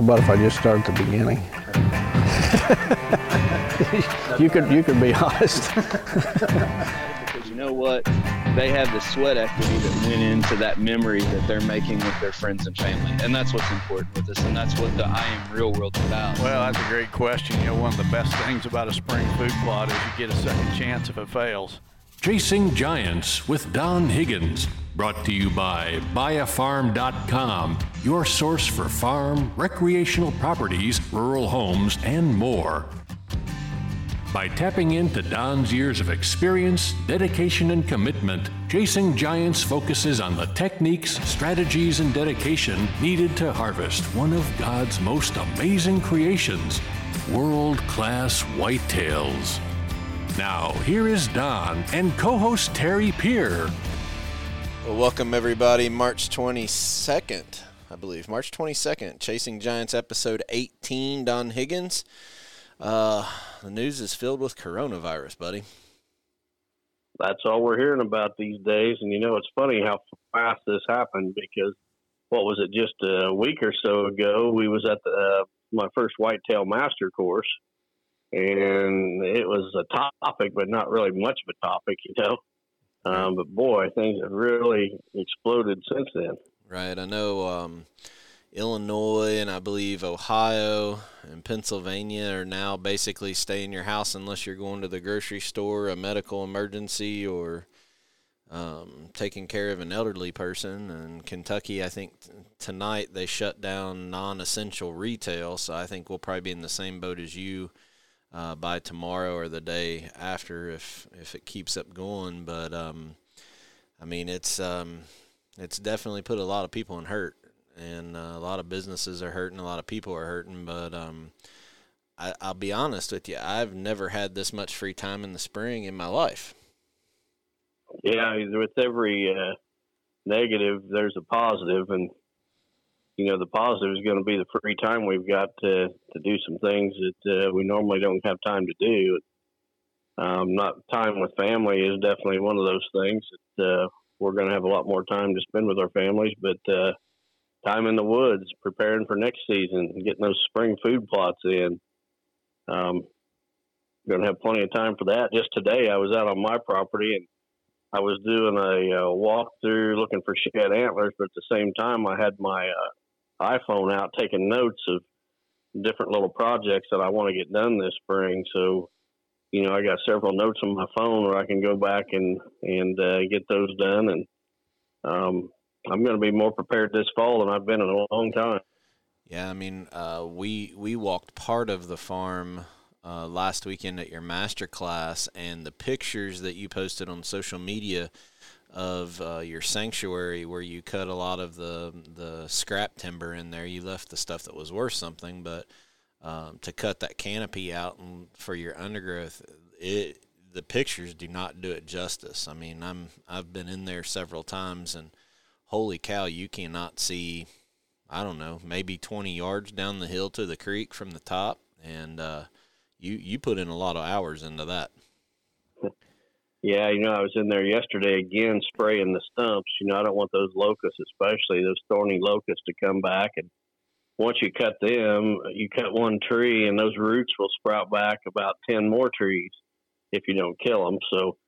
How about if I just start at the beginning? you could you could be honest. because you know what? They have the sweat equity that went into that memory that they're making with their friends and family. And that's what's important with us. And that's what the I Am Real World's about. Well, that's a great question. You know, one of the best things about a spring food plot is you get a second chance if it fails. Chasing Giants with Don Higgins. Brought to you by buyafarm.com, your source for farm, recreational properties, rural homes, and more. By tapping into Don's years of experience, dedication, and commitment, Chasing Giants focuses on the techniques, strategies, and dedication needed to harvest one of God's most amazing creations world class whitetails. Now, here is Don and co host Terry Peer. Well, welcome everybody. March 22nd, I believe. March 22nd, Chasing Giants episode 18. Don Higgins. Uh, the news is filled with coronavirus, buddy. That's all we're hearing about these days. And you know, it's funny how fast this happened because what was it, just a week or so ago, we was at the, uh, my first whitetail master course and it was a topic, but not really much of a topic, you know. Um, but boy, things have really exploded since then. Right. I know um, Illinois and I believe Ohio and Pennsylvania are now basically stay in your house unless you're going to the grocery store, a medical emergency, or um, taking care of an elderly person. And Kentucky, I think t- tonight they shut down non essential retail. So I think we'll probably be in the same boat as you uh, by tomorrow or the day after if if it keeps up going. But um, I mean, it's um, it's definitely put a lot of people in hurt, and uh, a lot of businesses are hurting, a lot of people are hurting. But um, I, I'll be honest with you, I've never had this much free time in the spring in my life. Yeah, with every uh, negative, there's a positive, and you know, the positive is going to be the free time we've got to to do some things that uh, we normally don't have time to do. Um, not time with family is definitely one of those things that uh, we're going to have a lot more time to spend with our families, but uh, time in the woods, preparing for next season, getting those spring food plots in. Um, going to have plenty of time for that. Just today, I was out on my property and I was doing a uh, walk through looking for shed antlers, but at the same time, I had my uh, iPhone out taking notes of different little projects that I want to get done this spring. So, you know, I got several notes on my phone where I can go back and and uh, get those done. And um, I'm going to be more prepared this fall than I've been in a long time. Yeah, I mean, uh, we we walked part of the farm uh, last weekend at your master class, and the pictures that you posted on social media of uh, your sanctuary where you cut a lot of the the scrap timber in there. You left the stuff that was worth something, but um, to cut that canopy out and for your undergrowth, it the pictures do not do it justice. I mean, I'm I've been in there several times, and holy cow, you cannot see. I don't know, maybe 20 yards down the hill to the creek from the top, and uh, you you put in a lot of hours into that. Yeah, you know, I was in there yesterday again spraying the stumps. You know, I don't want those locusts, especially those thorny locusts, to come back. And once you cut them, you cut one tree, and those roots will sprout back about 10 more trees if you don't kill them. So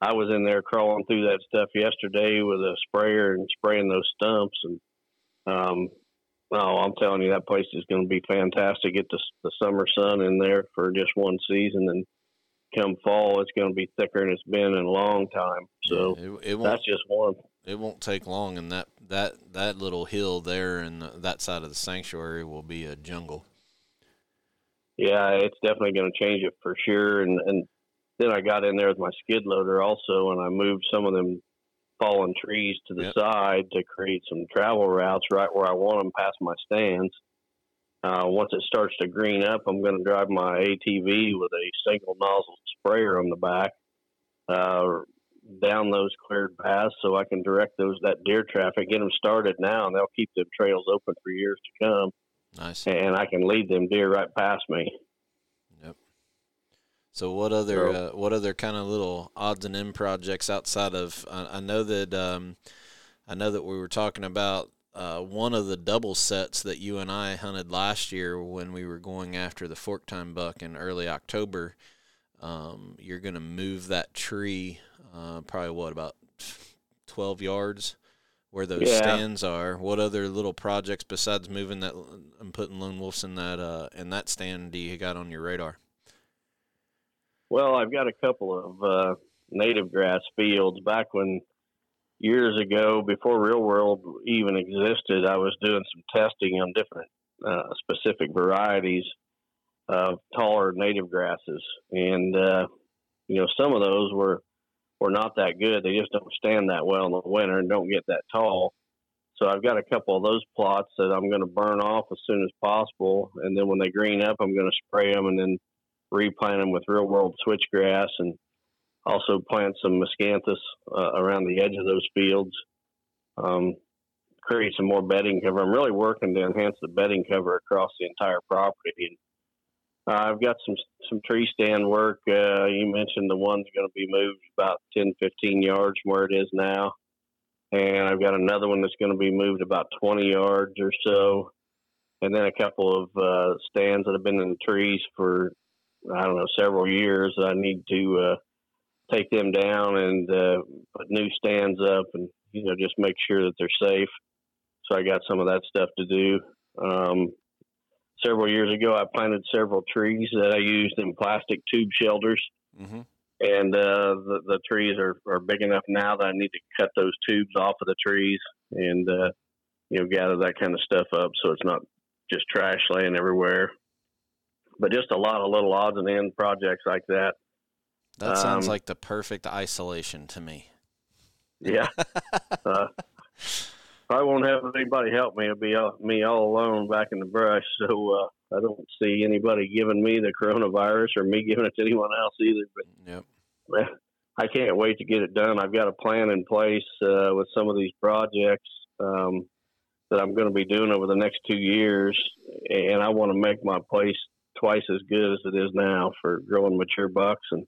I was in there crawling through that stuff yesterday with a sprayer and spraying those stumps. And, um, oh, I'm telling you, that place is going to be fantastic. Get the, the summer sun in there for just one season and come fall, it's going to be thicker than it's been in a long time. So it, it that's just one. It won't take long, and that that that little hill there and that side of the sanctuary will be a jungle. Yeah, it's definitely going to change it for sure. And and then I got in there with my skid loader also, and I moved some of them fallen trees to the yep. side to create some travel routes right where I want them past my stands. Uh, once it starts to green up, I'm going to drive my ATV with a single nozzle sprayer on the back uh, down those cleared paths so I can direct those that deer traffic, get them started now, and they'll keep them trails open for years to come. Nice. And I can lead them deer right past me. Yep. So what other so, uh, what other kind of little odds and end projects outside of? I know that um, I know that we were talking about uh, one of the double sets that you and I hunted last year when we were going after the fork time buck in early October. Um, you're going to move that tree uh, probably what about 12 yards where those Yeah. stands are. What other little projects besides moving that and putting lone wolves in that uh, in that stand do you got on your radar? Well, I've got a couple of uh, native grass fields. Back when years ago, before Real World even existed, I was doing some testing on different uh, specific varieties of taller native grasses, and uh, you know some of those were were not that good. They just don't stand that well in the winter and don't get that tall. So I've got a couple of those plots that I'm going to burn off as soon as possible, and then when they green up, I'm going to spray them and then replant them with real world switchgrass and also plant some miscanthus uh, around the edge of those fields. Um, create some more bedding cover. I'm really working to enhance the bedding cover across the entire property. And uh, I've got some some tree stand work. Uh, you mentioned the one's going to be moved about 10, 15 yards from where it is now. And I've got another one that's going to be moved about 20 yards or so. And then a couple of uh, stands that have been in the trees for I don't know, several years. I need to uh, take them down and uh, put new stands up and, you know, just make sure that they're safe. So I got some of that stuff to do. Um, several years ago, I planted several trees that I used in plastic tube shelters. Mm-hmm. And uh, the, the trees are, are big enough now that I need to cut those tubes off of the trees and, uh, you know, gather that kind of stuff up so it's not just trash laying everywhere but just a lot of little odds and ends projects like that. That sounds Um, like the perfect isolation to me. Yeah. uh, I won't have anybody help me. It'll be all, me all alone back in the brush. So uh, I don't see anybody giving me the coronavirus or me giving it to anyone else either. But Yep. I can't wait to get it done. I've got a plan in place uh, with some of these projects um, that I'm going to be doing over the next two years, and I want to make my place twice as good as it is now for growing mature bucks. And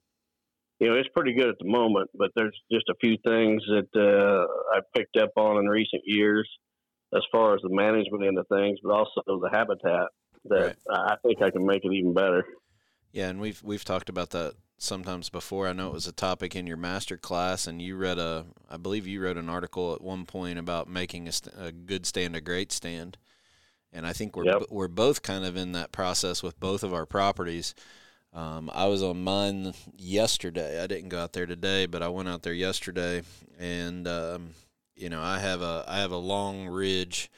you know, it's pretty good at the moment, but there's just a few things that uh, I picked up on in recent years as far as the management end of things, but also the habitat that I think I can make it even better. Yeah, and we've we've talked about that sometimes before. I know it was a topic in your master class, and you read a, I believe you wrote an article at one point about making a, st- a good stand a great stand, and I think we're Yep. b- we're both kind of in that process with both of our properties. Um, I was on mine yesterday. I didn't go out there today, but I went out there yesterday, and um, you know I have a I have a long ridge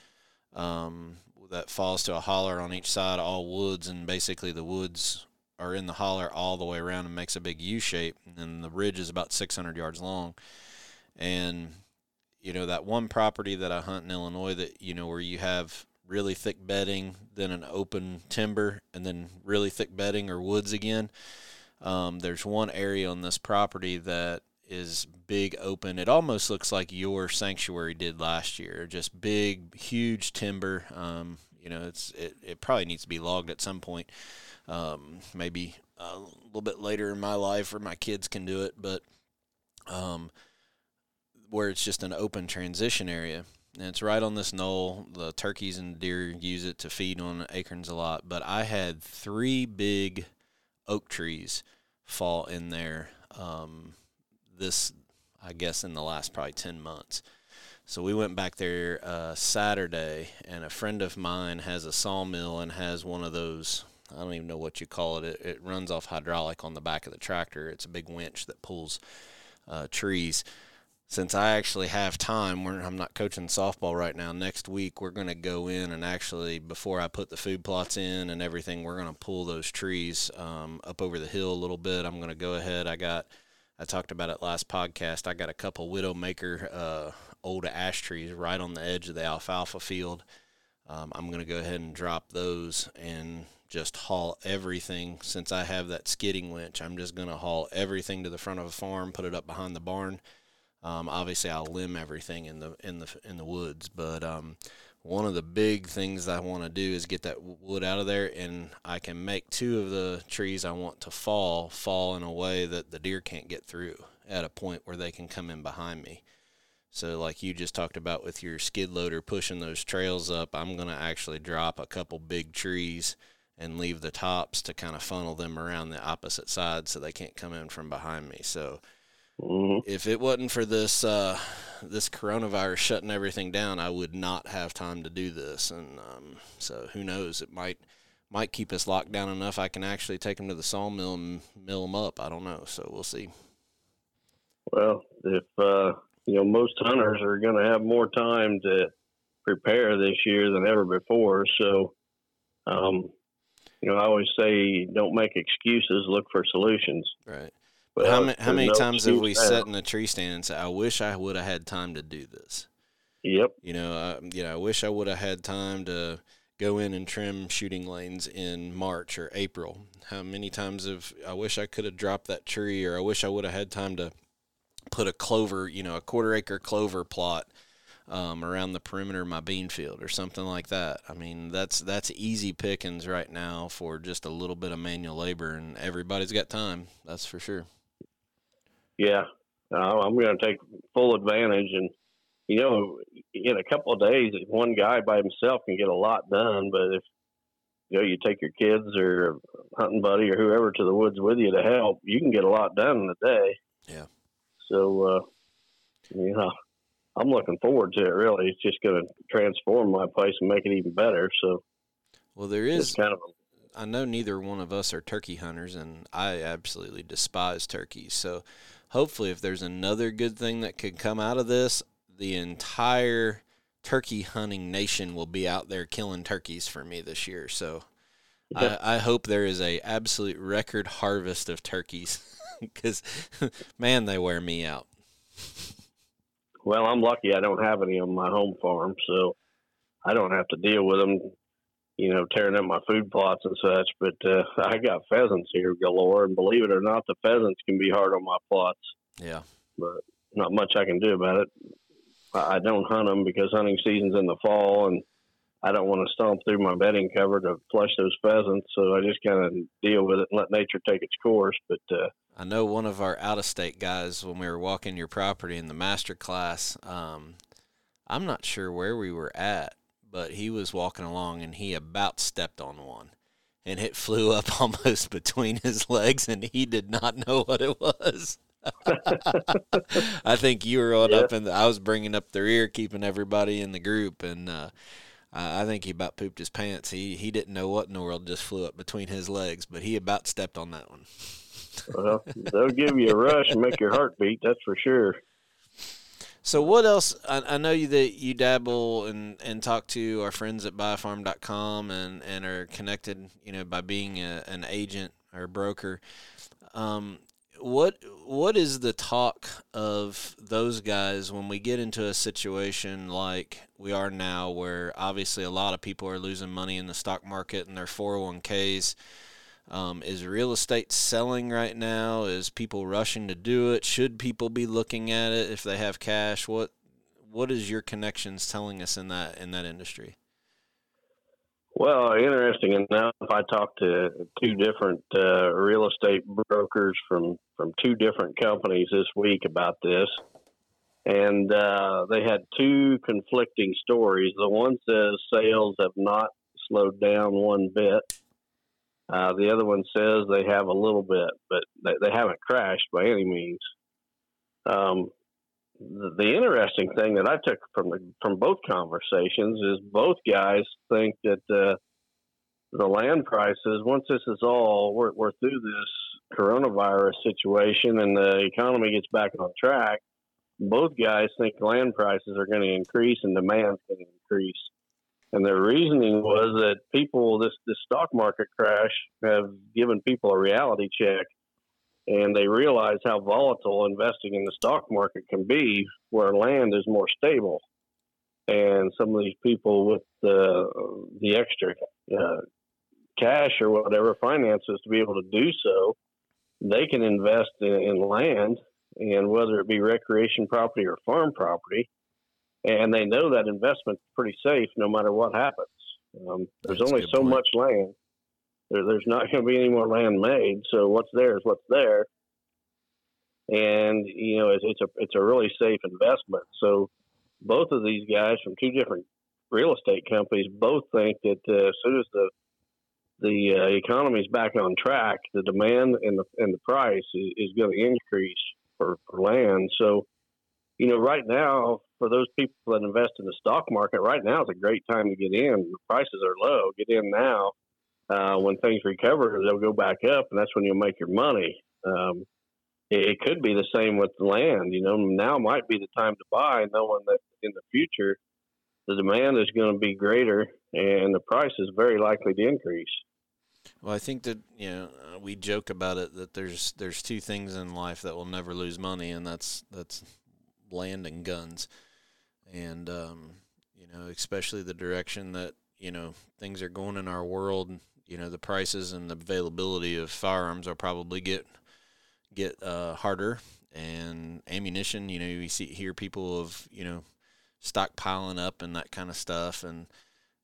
um, that falls to a holler on each side, all woods, and basically the woods are in the holler all the way around and makes a big U shape, and the ridge is about 600 yards long. And you know that one property that I hunt in Illinois that you know where you have really thick bedding, then an open timber, and then really thick bedding or woods again. Um, there's one area on this property that is big open. It almost looks like your sanctuary did last year. Just big, huge timber. Um, you know, it's it, it probably needs to be logged at some point. Um, maybe a little bit later in my life, or my kids can do it. But um, where it's just an open transition area. And it's right on this knoll. The turkeys and deer use it to feed on acorns a lot. But I had three big oak trees fall in there um, this, I guess, in the last probably 10 months. So we went back there uh, Saturday, and a friend of mine has a sawmill and has one of those. I don't even know what you call it. It, it runs off hydraulic on the back of the tractor. It's a big winch that pulls uh, trees since I actually have time, I'm not coaching softball right now. Next week, we're going to go in and actually, before I put the food plots in and everything, we're going to pull those trees um, up over the hill a little bit. I'm going to go ahead. I got, I talked about it last podcast. I got a couple Widowmaker uh, old ash trees right on the edge of the alfalfa field. Um, I'm going to go ahead and drop those and just haul everything. Since I have that skidding winch, I'm just going to haul everything to the front of a farm, put it up behind the barn. Um, obviously, I'll limb everything in the in the in the woods, but um, one of the big things I want to do is get that wood out of there, and I can make two of the trees I want to fall fall in a way that the deer can't get through at a point where they can come in behind me. So, like you just talked about with your skid loader pushing those trails up, I'm going to actually drop a couple big trees and leave the tops to kind of funnel them around the opposite side so they can't come in from behind me. So, hmm if it wasn't for this uh, this coronavirus shutting everything down, I would not have time to do this. And um, so, who knows? It might might keep us locked down enough I can actually take them to the sawmill and mill them up. I don't know. So we'll see. Well, if uh, you know, most hunters are going to have more time to prepare this year than ever before. So, um, you know, I always say, don't make excuses, look for solutions. Right. But how many, how many times have we now. sat in a tree stand and said, "I wish I would have had time to do this." Yep. You know, I, you know, I wish I would have had time to go in and trim shooting lanes in March or April. How many times have I wish I could have dropped that tree, or I wish I would have had time to put a clover, you know, a quarter acre clover plot um, around the perimeter of my bean field or something like that. I mean, that's that's easy pickings right now for just a little bit of manual labor, and everybody's got time. That's for sure. Yeah. Uh, I'm going to take full advantage. And, you know, in a couple of days, one guy by himself can get a lot done. But if, you know, you take your kids or hunting buddy or whoever to the woods with you to help, you can get a lot done in a day. Yeah. So, uh, you know, I'm looking forward to it. Really, it's just going to transform my place and make it even better. So Well, there is kind of I know neither one of us are turkey hunters, and I absolutely despise turkeys. So, hopefully, if there's another good thing that could come out of this, the entire turkey hunting nation will be out there killing turkeys for me this year. So, Yeah. I, I hope there is a absolute record harvest of turkeys, because man, they wear me out. well, I'm lucky I don't have any on my home farm, so I don't have to deal with them. You know, tearing up my food plots and such. But uh, I got pheasants here galore, and believe it or not, the pheasants can be hard on my plots. Yeah, but not much I can do about it. I don't hunt them because hunting season's in the fall, and I don't want to stomp through my bedding cover to flush those pheasants. So I just kind of deal with it and let nature take its course. But uh, I know one of our out of state guys when we were walking your property in the master class. Um, I'm not sure where we were at, but he was walking along and he about stepped on one, and it flew up almost between his legs, and he did not know what it was. I think you were on Yeah. up in the, I was bringing up the rear, keeping everybody in the group, and uh, I I think he about pooped his pants. He he didn't know what in the world just flew up between his legs, but he about stepped on that one. well, they'll give you a rush and make your heart beat. That's for sure. So what else? I, I know you that you dabble and, and talk to our friends at buyfarm.com and, and are connected, you know, by being a, an agent or broker. Um, what what is the talk of those guys when we get into a situation like we are now, where obviously a lot of people are losing money in the stock market and their 401ks? Um, is real estate selling right now? Is people rushing to do it? Should people be looking at it if they have cash? What what is your connections telling us in that in that industry? Well, interesting enough, I talked to two different uh, real estate brokers from from two different companies this week about this, and uh, they had two conflicting stories. The one says sales have not slowed down one bit. Uh, the other one says they have a little bit, but they, they haven't crashed by any means. Um, the, the interesting thing that I took from the, from both conversations is both guys think that uh, the land prices, once this is all we're, we're through this coronavirus situation and the economy gets back on track, both guys think land prices are going to increase and demand's going to increase. And their reasoning was that people, this this stock market crash, have given people a reality check and they realize how volatile investing in the stock market can be, where land is more stable. And some of these people with the the extra uh, cash or whatever finances to be able to do so, they can invest in, in land, and whether it be recreation property or farm property, and they know that investment's pretty safe no matter what happens. Um, there's That's only so point. much land. There, there's not going to be any more land made, so what's there is what's there. and you know it's, it's a it's a really safe investment. So both of these guys from two different real estate companies both think that uh, as soon as the the uh, economy is back on track, the demand and the and the price is, is going to increase for, for land. So, you know, right now for those people that invest in the stock market, right now is a great time to get in. The prices are low. Get in now. Uh, when things recover, they'll go back up, and that's when you'll make your money. Um, it, it could be the same with land. You know, now might be the time to buy, knowing that in the future the demand is going to be greater and the price is very likely to increase. Well, I think that you know uh, we joke about it that there's there's two things in life that will never lose money, and that's that's land and guns, and um, you know especially the direction that you know things are going in our world. You know the prices and the availability of firearms will probably get get uh, harder, and ammunition. You know we see hear people of you know stockpiling up and that kind of stuff, and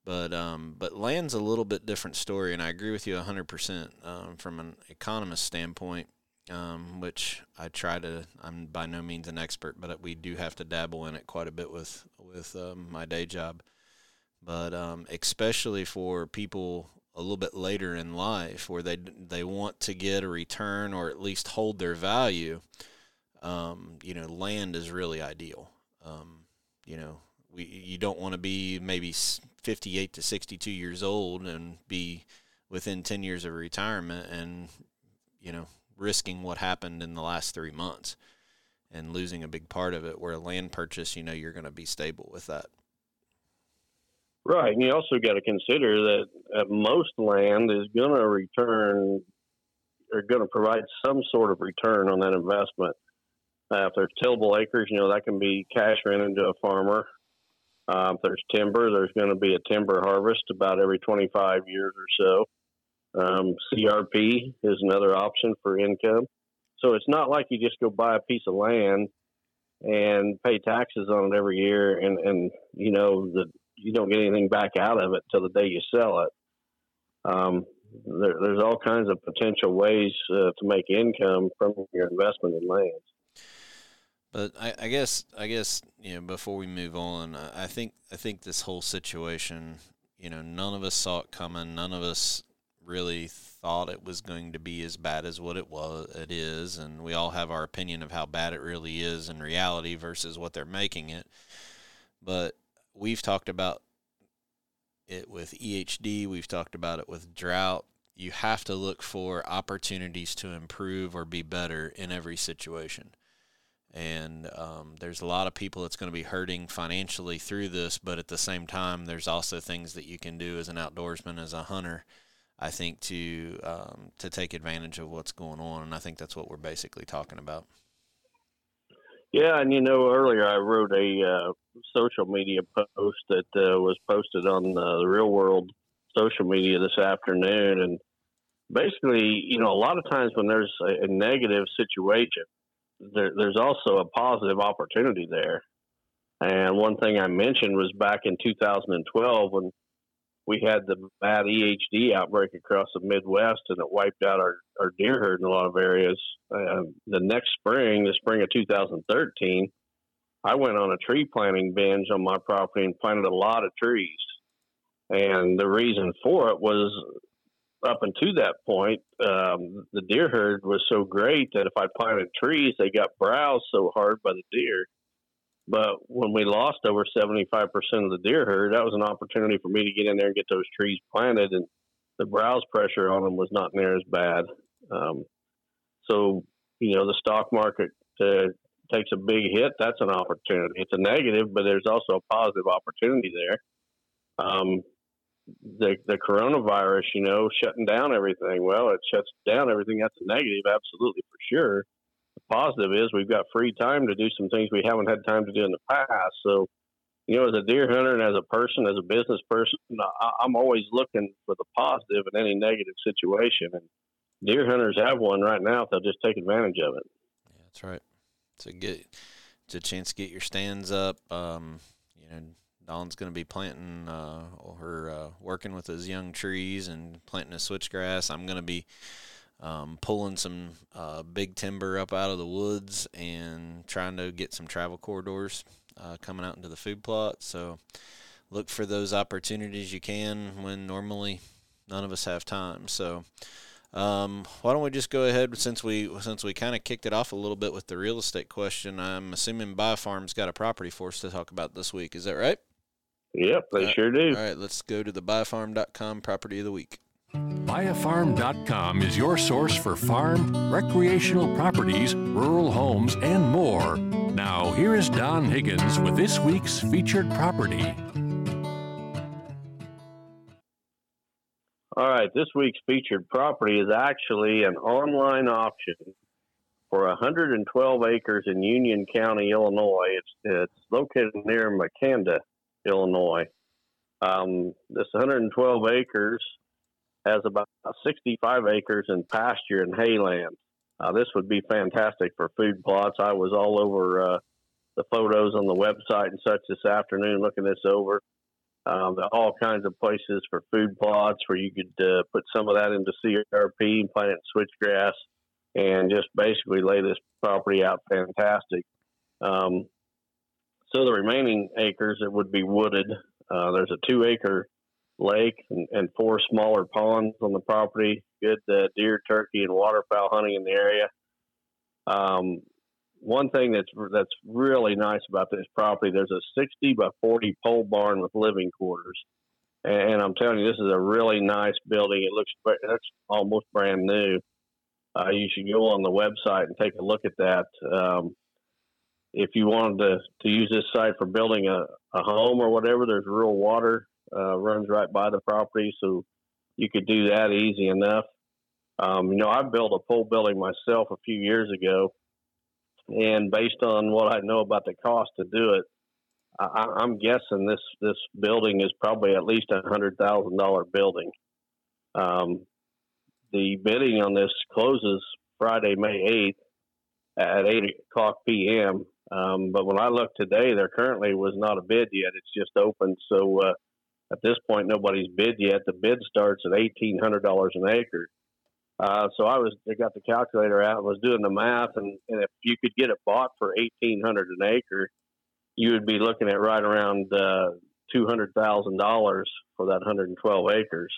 but um, but land's a little bit different story, and I agree with you a hundred um, percent from an economist standpoint. Um, which I try to. I'm by no means an expert, but we do have to dabble in it quite a bit with with um, my day job. But um, especially for people a little bit later in life, where they they want to get a return or at least hold their value, um, you know, land is really ideal. Um, you know, we you don't want to be maybe 58 to 62 years old and be within 10 years of retirement and you know risking what happened in the last 3 months and losing a big part of it where a land purchase you know you're going to be stable with that right and you also got to consider that uh, most land is going to return or going to provide some sort of return on that investment uh, if there's tillable acres, you know, that can be cash rented to a farmer. Uh, if there's timber, there's going to be a timber harvest about every 25 years or so. Um, CRP is another option for income. So it's not like you just go buy a piece of land and pay taxes on it every year, and and you know that you don't get anything back out of it till the day you sell it. Um, there, there's all kinds of potential ways uh, to make income from your investment in land. But I, I, guess I guess you know before we move on, I think I think this whole situation, you know, none of us saw it coming. None of us really thought it was going to be as bad as what it was. It is, and we all have our opinion of how bad it really is in reality versus what they're making it. But we've talked about it with EHD. We've talked about it with drought. You have to look for opportunities to improve or be better in every situation and um, there's a lot of people that's going to be hurting financially through this but at the same time there's also things that you can do as an outdoorsman as a hunter i think to um, to take advantage of what's going on and i think that's what we're basically talking about yeah and you know earlier i wrote a uh, social media post that uh, was posted on uh, the real world social media this afternoon and basically you know a lot of times when there's a, a negative situation there, there's also a positive opportunity there. And one thing I mentioned was back in 2012 when we had the bad EHD outbreak across the Midwest and it wiped out our, our deer herd in a lot of areas. Uh, the next spring, the spring of 2013, I went on a tree planting binge on my property and planted a lot of trees. And the reason for it was up until that point, um, the deer herd was so great that if I planted trees, they got browsed so hard by the deer. But when we lost over 75% of the deer herd, that was an opportunity for me to get in there and get those trees planted, and the browse pressure on them was not near as bad. Um, so, you know, the stock market uh, takes a big hit. That's an opportunity. It's a negative, but there's also a positive opportunity there. Um, the the coronavirus, you know, shutting down everything. Well, it shuts down everything. That's a negative, absolutely for sure. The positive is we've got free time to do some things we haven't had time to do in the past. So, you know, as a deer hunter and as a person, as a business person, I, I'm always looking for the positive in any negative situation. And deer hunters have one right now if they'll just take advantage of it. Yeah, that's right. It's a good, it's a chance to get your stands up. Um, you know Don's going to be planting uh, or uh, working with his young trees and planting his switchgrass. I'm going to be um, pulling some uh, big timber up out of the woods and trying to get some travel corridors uh, coming out into the food plot. So look for those opportunities you can when normally none of us have time. So um, why don't we just go ahead since we since we kind of kicked it off a little bit with the real estate question? I'm assuming Buyafarm's got a property for us to talk about this week. Is that right? Yep, they uh, sure do. All right, let's go to the buyafarm.com property of the week. Buyafarm.com is your source for farm, recreational properties, rural homes, and more. Now, here is Don Higgins with this week's featured property. All right, this week's featured property is actually an online auction for 112 acres in Union County, Illinois. It's it's located near Makanda, Illinois. Um, this 112 acres has about 65 acres in pasture and hayland. Uh, this would be fantastic for food plots. I was all over uh, the photos on the website and such this afternoon looking this over. Um, all kinds of places for food plots where you could uh, put some of that into CRP and plant switchgrass and just basically lay this property out fantastic. Um, so the remaining acres, it would be wooded. Uh, there's a two acre lake and, and, four smaller ponds on the property. Good uh, deer, turkey, and waterfowl hunting in the area. Um, one thing that's that's really nice about this property, there's a 60 by 40 pole barn with living quarters, and I'm telling you, this is a really nice building. It looks it's almost brand new. Uh, you should go on the website and take a look at that. Um, if you wanted to, to use this site for building a, a home or whatever, there's rural water uh, runs right by the property, so you could do that easy enough. Um, you know, I built a pole building myself a few years ago, and based on what I know about the cost to do it, I, I'm guessing this this building is probably at least a hundred thousand dollar building. Um, the bidding on this closes Friday, May eighth at eight o'clock p.m. Um, but when I looked today, there currently was not a bid yet. It's just open. So uh, at this point, nobody's bid yet. The bid starts at eighteen hundred dollars an acre. Uh, so I was, I got the calculator out was doing the math, and, and if you could get it bought for eighteen hundred an acre, you would be looking at right around uh, two hundred thousand dollars for that hundred and twelve acres.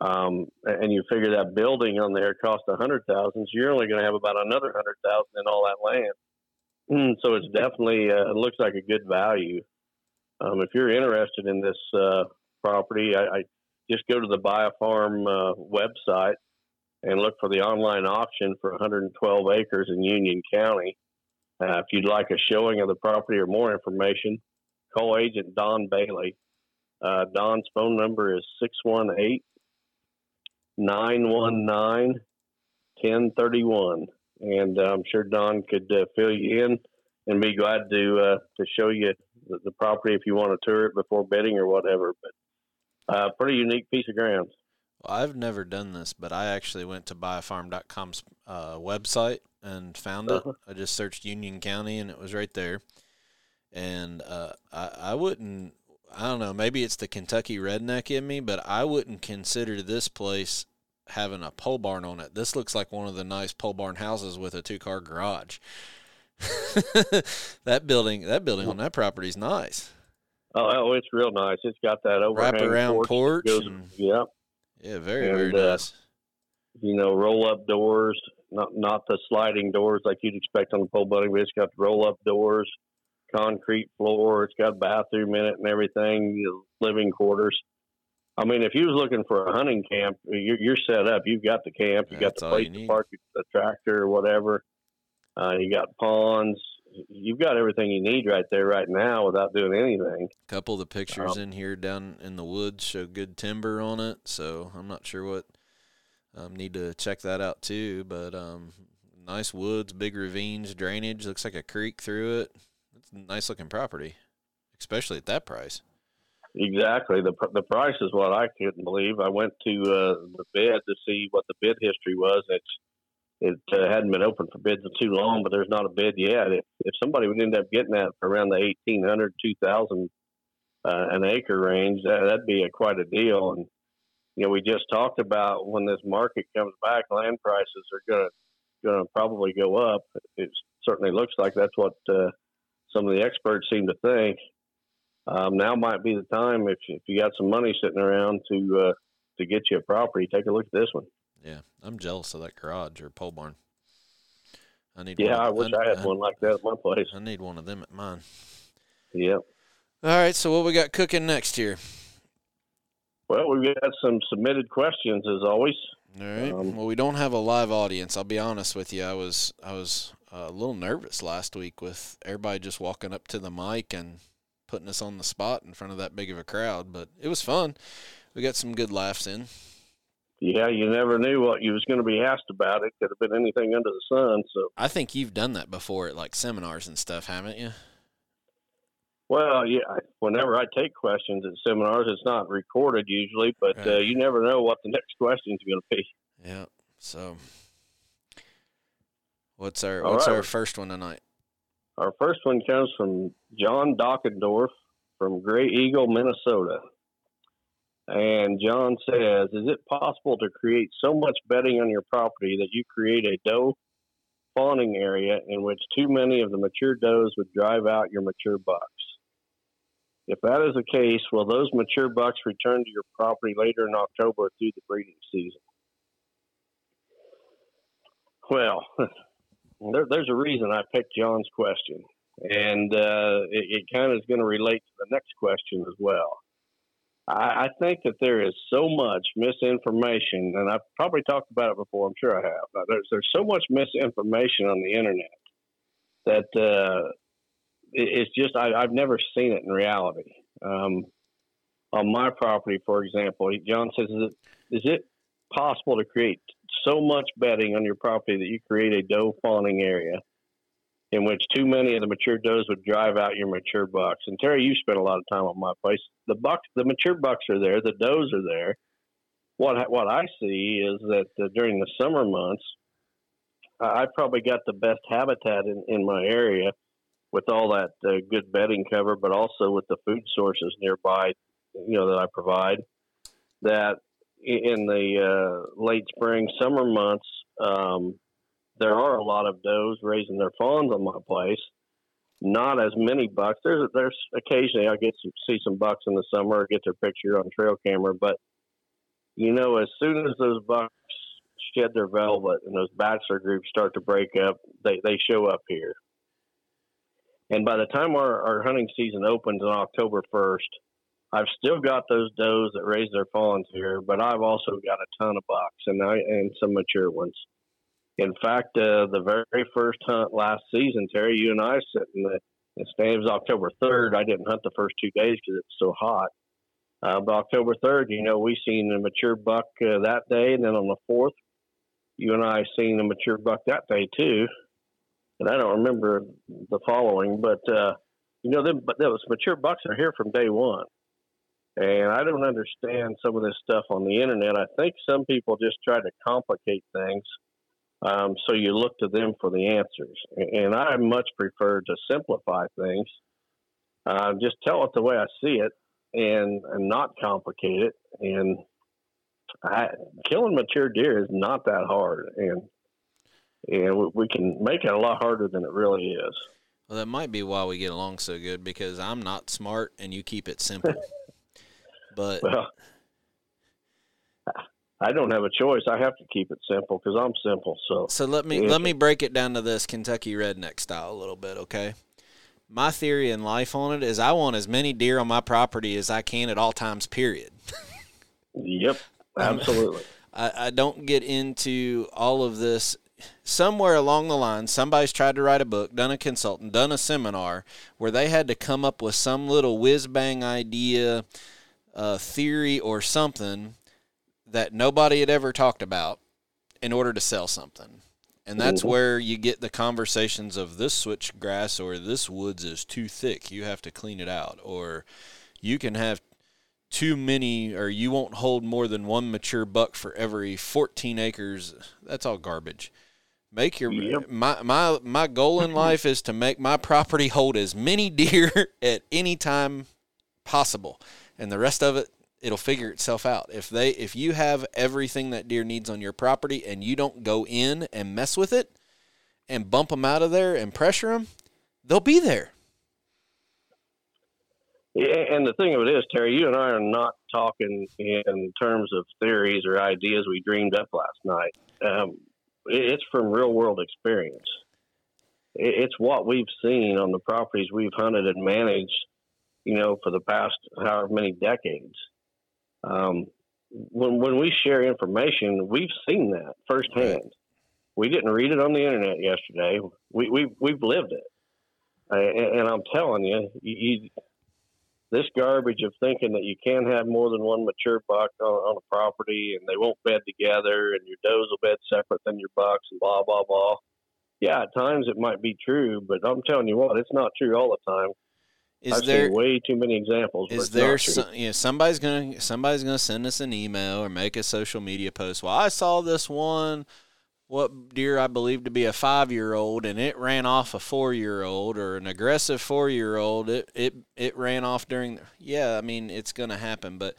Um, and you figure that building on there cost a hundred thousand, so you're only going to have about another hundred thousand in all that land. Mm, so it's definitely uh, it looks like a good value. Um, if you're interested in this uh, property, I, I, just go to the Buyafarm uh, website and look for the online auction for 112 acres in Union County. Uh, if you'd like a showing of the property or more information, call agent Don Bailey. Uh, Don's phone number is 618 919 1031. And I'm sure Don could uh, fill you in and be glad to uh, to show you the, the, property if you want to tour it before bidding or whatever. But uh, pretty unique piece of ground. Well, I've never done this, but I actually went to buyafarm.com's uh, website and found it. Uh-huh. I just searched Union County and it was right there. And uh, I, I wouldn't, I don't know, maybe it's the Kentucky redneck in me, but I wouldn't consider this place having a pole barn on it. This looks like one of the nice pole barn houses with a two car garage. that building, that building on that property is nice. Oh, oh, it's real nice. It's got that overhang wrap around porch. porch goes, and, yeah, yeah, very and, very uh, nice. you know, roll up doors, not not the sliding doors like you'd expect on the pole building, but it's got roll up doors, concrete floor. It's got a bathroom in it and everything. Living quarters. I mean, if you was looking for a hunting camp, you're, you're set up. You've got the camp. You got the place to park the tractor or whatever. Uh, you got ponds. You've got everything you need right there, right now, without doing anything. A couple of the pictures um, in here down in the woods show good timber on it, so I'm not sure what. Um, need to check that out too. But um, nice woods, big ravines, drainage. Looks like a creek through it. It's a nice looking property, especially at that price. Exactly. The the price is what I couldn't believe. I went to uh, the bid to see what the bid history was. It's it uh, hadn't been open for bids in too long, but there's not a bid yet. If if somebody would end up getting that around the eighteen hundred, two thousand uh, an acre range, that, that'd be a, quite a deal. And you know, we just talked about when this market comes back, land prices are going to going to probably go up. It certainly looks like that's what uh, some of the experts seem to think. Um, now might be the time if if you got some money sitting around to uh, to get you a property. Take a look at this one. Yeah, I'm jealous of that garage or pole barn. I need. Yeah, I wish I had one like that at my place. I need one of them at mine. Yep. All right, so what we got cooking next here? Well, we've got some submitted questions as always. All right. Um, well, we don't have a live audience. I'll be honest with you. I was I was uh, a little nervous last week with everybody just walking up to the mic and putting us on the spot in front of that big of a crowd, but it was fun. We got some good laughs in. Yeah, you never knew what you was going to be asked about. It could have been anything under the sun. So, I think you've done that before at like seminars and stuff, haven't you? well, yeah. Whenever I take questions at seminars, it's not recorded usually, but uh, you never know what the next question's going to be. Yeah. So, what's our All what's right. our first one tonight? Our first one comes from John Dockendorf from Grey Eagle, Minnesota. And John says, Is it possible to create so much bedding on your property that you create a doe fawning area in which too many of the mature does would drive out your mature bucks? If that is the case, will those mature bucks return to your property later in October through the breeding season? Well, there, there's a reason I picked John's question, and uh, it, it kind of is going to relate to the next question as well. I, I think that there is so much misinformation, and I've probably talked about it before. I'm sure I have. There's there's so much misinformation on the internet that uh, it, it's just I, I've never seen it in reality. Um, on my property, for example, John says, "Is it is it possible to create so much bedding on your property that you create a doe fawning area in which too many of the mature does would drive out your mature bucks. And Terry, you spent a lot of time on my place. The bucks, the mature bucks are there, the does are there. What what I see is that uh, during the summer months, I I probably got the best habitat in, in my area with all that uh, good bedding cover, but also with the food sources nearby, you know, that I provide. That in the uh, late spring, summer months, um, there are a lot of does raising their fawns on my place. Not as many bucks. There's there's occasionally I get to see some bucks in the summer or get their picture on trail camera, but you know, as soon as those bucks shed their velvet and those bachelor groups start to break up, they they show up here. And by the time our, our hunting season opens on October first, I've still got those does that raise their fawns here, but I've also got a ton of bucks and I and some mature ones. In fact, uh, the very first hunt last season, Terry, you and I sat in the it was October third. I didn't hunt the first two days because it was so hot. Uh, but October third, you know, we seen a mature buck uh, that day, and then on the fourth, you and I seen a mature buck that day too. And I don't remember the following, but uh, you know, them but those mature bucks are here from day one. And I don't understand some of this stuff on the internet. I think some people just try to complicate things um, so you look to them for the answers. And I much prefer to simplify things. Uh, just tell it the way I see it, and and not complicate it. And I, killing mature deer is not that hard, and and we- can make it a lot harder than it really is. Well, that might be why we get along so good because I'm not smart and you keep it simple. but Well, I don't have a choice. I have to keep it simple because I'm simple. So So let me Yeah. let me break it down to this Kentucky redneck style a little bit, okay? My theory in life on it is I want as many deer on my property as I can at all times. Period. yep, Um, absolutely. I, I don't get into all of this. Somewhere along the line, somebody's tried to write a book, done a consultant, done a seminar where they had to come up with some little whiz bang idea, uh, theory, or something that nobody had ever talked about in order to sell something. And that's Mhm. where you get the conversations of this switchgrass or this woods is too thick. You have to clean it out. Or you can have too many, or you won't hold more than one mature buck for every 14 acres. That's all garbage. Make your Yep. my my my goal in life is to make my property hold as many deer at any time possible, and the rest of it it'll figure itself out. If they if you have everything that deer needs on your property and you don't go in and mess with it and bump them out of there and pressure them, they'll be there. Yeah, and the thing of it is, Terry, you and I are not talking in terms of theories or ideas we dreamed up last night. Um, it's from real world experience. It's what we've seen on the properties we've hunted and managed, you know, for the past however many decades. Um, when when we share information, we've seen that firsthand. We didn't read it on the internet yesterday. We we we've lived it, and, and, I'm telling you, you, this garbage of thinking that you can't have more than one mature buck on, on a property and they won't bed together and your does will bed separate than your bucks and blah blah blah. Yeah, at times it might be true, but I'm telling you what, it's not true all the time. Is I've there way too many examples? Is there some, you know, somebody's gonna somebody's gonna send us an email or make a social media post? Well, I saw this one what deer I believe to be a five year old and it ran off a four year old or an aggressive four year old. It, it it ran off during yeah, I mean it's gonna happen, but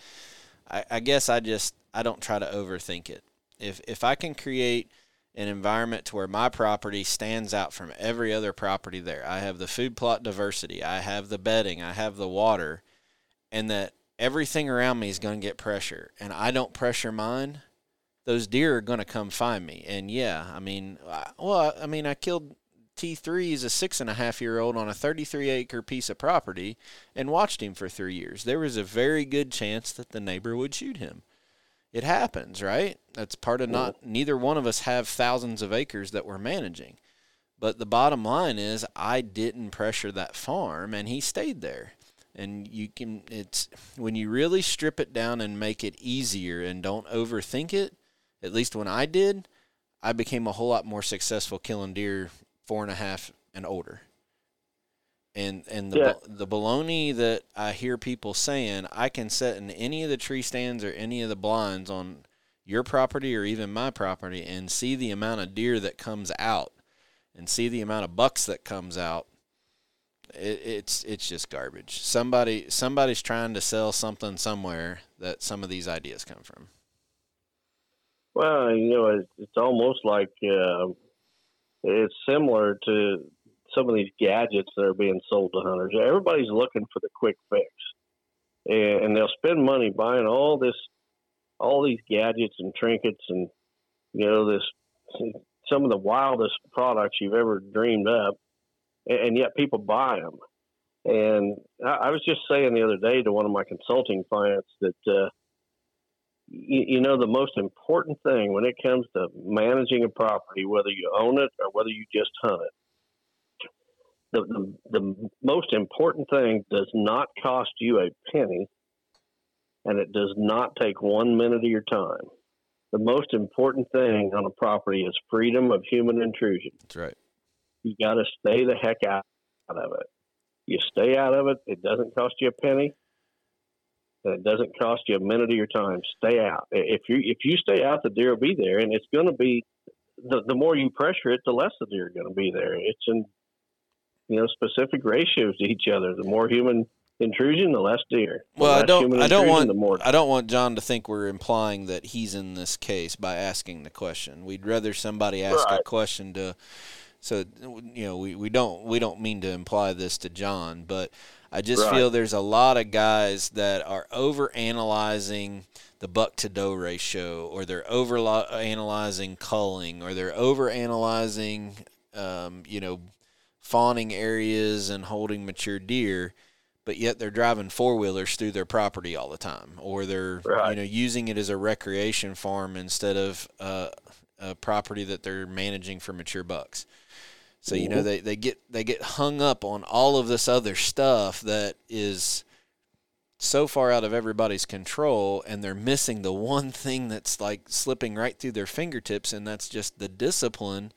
I, I guess I just I don't try to overthink it. If if I can create an environment to where my property stands out from every other property there. I have the food plot diversity, I have the bedding, I have the water, and that everything around me is going to get pressure and I don't pressure mine, those deer are going to come find me. And yeah, I mean, I, well, I mean, I killed T3 He's a six and a half year old on a 33 acre piece of property and watched him for three years. There was a very good chance that the neighbor would shoot him. It happens, right? That's part of not, neither one of us have thousands of acres that we're managing. But the bottom line is, I didn't pressure that farm and he stayed there. And you can, it's when you really strip it down and make it easier and don't overthink it, at least when I did, I became a whole lot more successful killing deer four and a half and older. And and the yeah. the baloney that I hear people saying, I can set in any of the tree stands or any of the blinds on your property or even my property and see the amount of deer that comes out and see the amount of bucks that comes out. It, it's it's just garbage. Somebody somebody's trying to sell something somewhere that some of these ideas come from. Well, you know, it's, it's almost like uh, it's similar to some of these gadgets that are being sold to hunters. Everybody's looking for the quick fix, and, they'll spend money buying all this, all these gadgets and trinkets, and you know, this some of the wildest products you've ever dreamed up, and, yet people buy them. And I, was just saying the other day to one of my consulting clients that. Uh, you know the most important thing when it comes to managing a property, whether you own it or whether you just hunt it, the, the, the most important thing does not cost you a penny and it does not take one minute of your time. The most important thing on a property is freedom of human intrusion. That's right. You got to stay the heck out of it. You stay out of it, it doesn't cost you a penny and it doesn't cost you a minute of your time. Stay out. If you if you stay out, the deer will be there, and it's going to be the the more you pressure it, the less the deer are going to be there. It's in you know specific ratios to each other. The more human intrusion, the less deer. The well, I don't. I don't want. The more. I don't want John to think we're implying that he's in this case by asking the question. We'd rather somebody ask right. a question to. So you know, we, we don't we don't mean to imply this to John, but I just right. feel there's a lot of guys that are over analyzing the buck to doe ratio, or they're over analyzing culling, or they're over analyzing, um, you know, fawning areas and holding mature deer, but yet they're driving four wheelers through their property all the time, or they're right. you know using it as a recreation farm instead of uh, a property that they're managing for mature bucks. So you know they, they get they get hung up on all of this other stuff that is so far out of everybody's control and they're missing the one thing that's like slipping right through their fingertips and that's just the discipline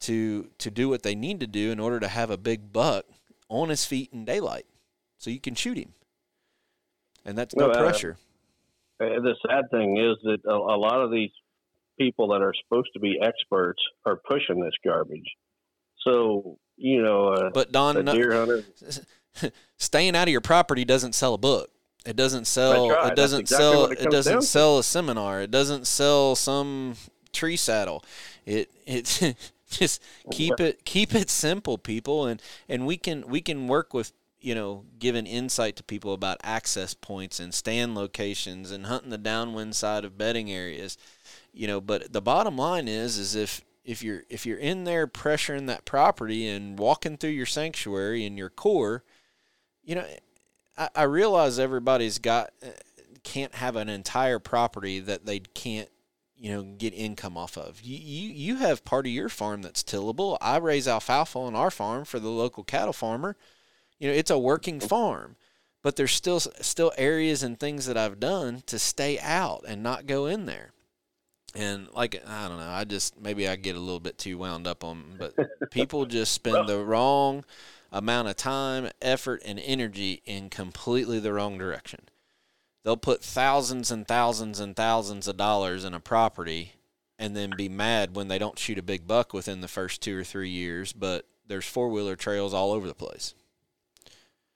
to to do what they need to do in order to have a big buck on his feet in daylight so you can shoot him. And that's no well, pressure. Uh, the sad thing is that a, a lot of these people that are supposed to be experts are pushing this garbage so you know, uh, but Don, deer hunter. staying out of your property doesn't sell a book. It doesn't sell. Right. It doesn't exactly sell. it It, doesn't sell a seminar. It doesn't sell some tree saddle. It it just keep it keep it simple, people, and and we can we can work with you know giving insight to people about access points and stand locations and hunting the downwind side of bedding areas. You know, but the bottom line is is if if you're if you're in there pressuring that property and walking through your sanctuary and your core, you know, I, I realize everybody's got uh, can't have an entire property that they can't you know get income off of. You you you have part of your farm that's tillable. I raise alfalfa on our farm for the local cattle farmer. You know, it's a working farm, but there's still still areas and things that I've done to stay out and not go in there. And like I don't know, I just maybe I get a little bit too wound up on, but people just spend the wrong amount of time, effort, and energy in completely the wrong direction. They'll put thousands and thousands and thousands of dollars in a property and then be mad when they don't shoot a big buck within the first two or three years, but there's four wheeler trails all over the place.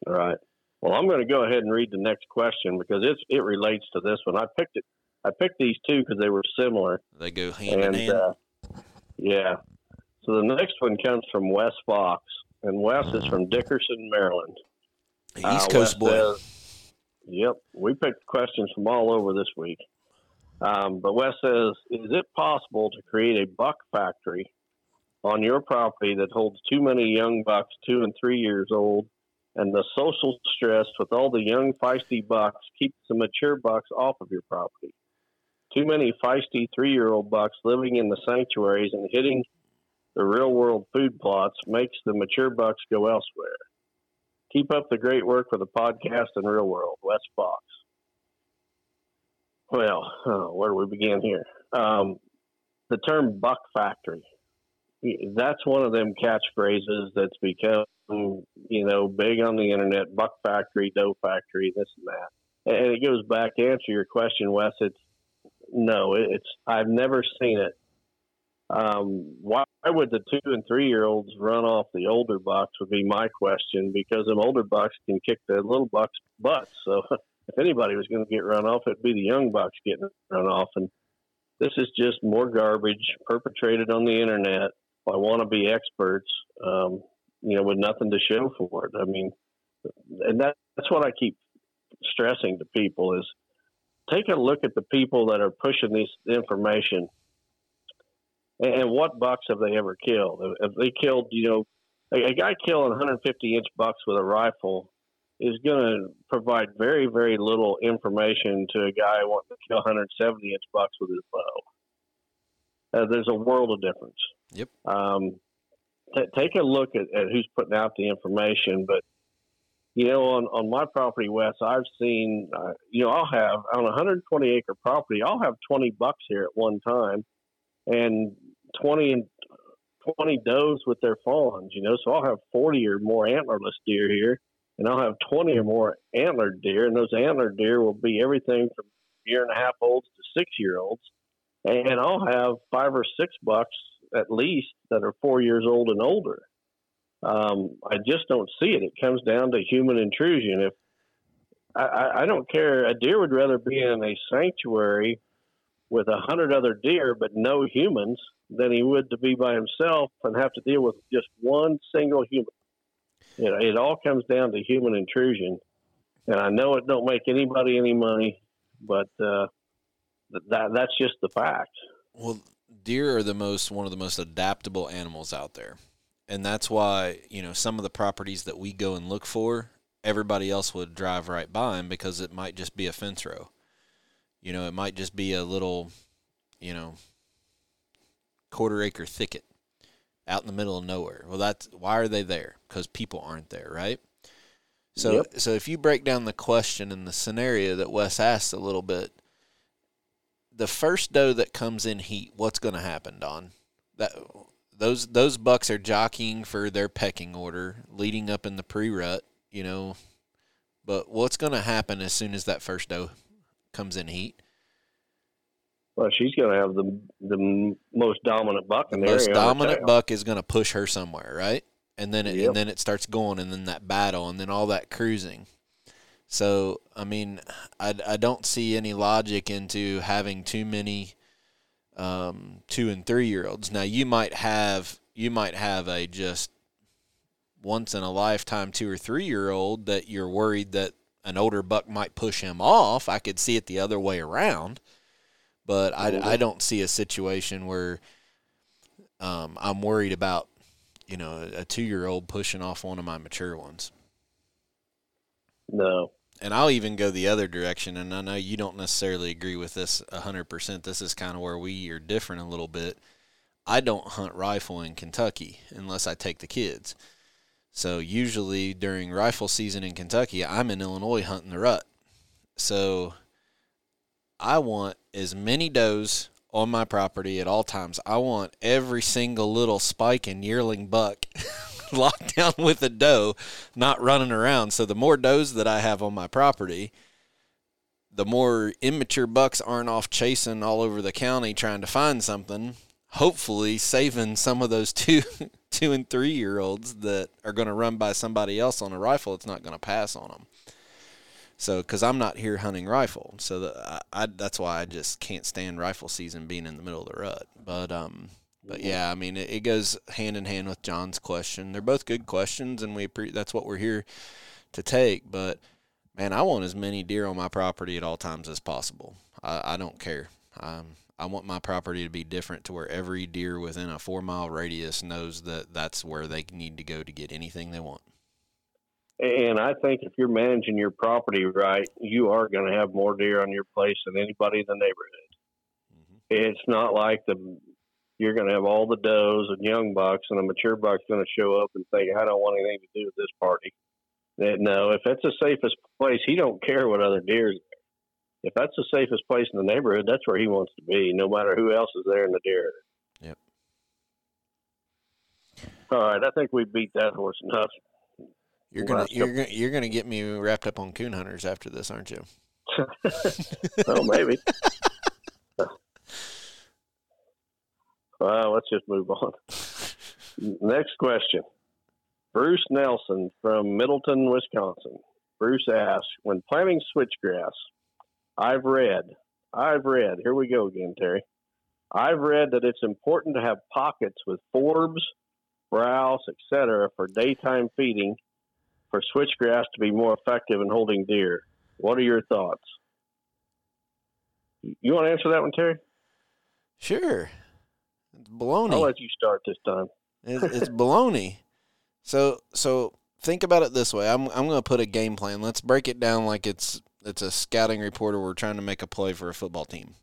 All right. Well, I'm going to go ahead and read the next question because it's it relates to this one. I picked it. I picked these two because they were similar. They go hand in hand. uh, yeah. So the next one comes from Wes Fox, and Wes is from Dickerson, Maryland. East Uh, Coast boy. says- yep, we picked questions from all over this week. Um, but Wes says, is it possible to create a buck factory on your property that holds too many young bucks, two and three years old, and the social stress with all the young feisty bucks keeps the mature bucks off of your property? Too many feisty three-year-old bucks living in the sanctuaries and hitting the real-world food plots makes the mature bucks go elsewhere. Keep up the great work for the podcast and real world, Wes Fox. Well, uh, where do we begin here? Um, the term buck factory. That's one of them catchphrases that's become, you know, big on the internet. Buck factory, doe factory, this and that. And it goes back to answer your question, Wes. It's no, it's I've never seen it. Um, why would the two and three year olds run off the older bucks? Would be my question because them older bucks can kick the little bucks' butts. So if anybody was going to get run off, it'd be the young bucks getting run off. And this is just more garbage perpetrated on the internet by wannabe experts, um, you know, with nothing to show for it. I mean, and that, that's what I keep stressing to people is take a look at the people that are pushing this information and, and what bucks have they ever killed? Have they killed, you know, a, a guy killing 150 inch bucks with a rifle is going to provide very, very little information to a guy wanting to kill 170 inch bucks with his bow. Uh, there's a world of difference. Yep. Um, t- take a look at, at who's putting out the information, but you know, on, on my property, Wes, I've seen, uh, you know, I'll have on a 120 acre property, I'll have 20 bucks here at one time, and 20 and 20 does with their fawns. You know, so I'll have 40 or more antlerless deer here, and I'll have 20 or more antlered deer, and those antlered deer will be everything from year and a half olds to six year olds, and I'll have five or six bucks at least that are four years old and older. Um, I just don't see it. It comes down to human intrusion. If I, I don't care, a deer would rather be in a sanctuary with a hundred other deer but no humans than he would to be by himself and have to deal with just one single human. You know, it all comes down to human intrusion, and I know it don't make anybody any money, but uh, that that's just the fact. Well, deer are the most one of the most adaptable animals out there. And that's why, you know, some of the properties that we go and look for, everybody else would drive right by them because it might just be a fence row. You know, it might just be a little, you know, quarter acre thicket out in the middle of nowhere. Well, that's why are they there? Because people aren't there, right? So, Yep. so if you break down the question and the scenario that Wes asked a little bit, the first doe that comes in heat, what's going to happen, Don? That those those bucks are jockeying for their pecking order, leading up in the pre-rut, you know. But what's going to happen as soon as that first doe comes in heat? Well, she's going to have the the most dominant buck The in the most dominant buck is going to push her somewhere, right? And then it Yep. and then it starts going, and then that battle, and then all that cruising. So, I mean, I, I don't see any logic into having too many um, two and three year olds. Now, you might have you might have a just once in a lifetime two or three year old that you're worried that an older buck might push him off. I could see it the other way around, but I, I don't see a situation where um, I'm worried about you know a two year old pushing off one of my mature ones. No, and I'll even go the other direction. And I know you don't necessarily agree with this 100%. This is kind of where we are different a little bit. I don't hunt rifle in Kentucky unless I take the kids. So usually during rifle season in Kentucky, I'm in Illinois hunting the rut. So I want as many does on my property at all times. I want every single little spike and yearling buck locked down with a doe, not running around. So the more does that I have on my property, the more immature bucks aren't off chasing all over the county trying to find something. Hopefully, saving some of those two, two and three year olds that are going to run by somebody else on a rifle. It's not going to pass on them. So, because I'm not here hunting rifle, so the, I, I, that's why I just can't stand rifle season being in the middle of the rut. But um, but yeah, I mean, it, it, goes hand in hand with John's question. They're both good questions, and we that's what we're here to take. But man, I want as many deer on my property at all times as possible. I, I don't care. Um, I want my property to be different to where every deer within a four mile radius knows that that's where they need to go to get anything they want. And I think if you're managing your property right, you are going to have more deer on your place than anybody in the neighborhood. Mm-hmm. It's not like the you're going to have all the does and young bucks, and a mature buck's going to show up and say, "I don't want anything to do with this party." That no, if that's the safest place, he don't care what other deer is there. If that's the safest place in the neighborhood, that's where he wants to be, no matter who else is there in the deer. Yep. All right, I think we beat that horse enough. You're gonna you're gonna you're gonna get me wrapped up on coon hunters after this, aren't you? well, maybe. Well, let's just move on. Next question. Bruce Nelson from Middleton, Wisconsin. Bruce asks, when planting switchgrass, I've read, I've read, here we go again, Terry. I've read that it's important to have pockets with forbs, browse, etc. for daytime feeding for switchgrass to be more effective in holding deer. What are your thoughts? You want to answer that one, Terry? Sure. It's baloney. I'll let you start this time. it's, it's baloney. So so think about it this way. I'm I'm going to put a game plan. Let's break it down like it's it's a scouting reporter. we're trying to make a play for a football team.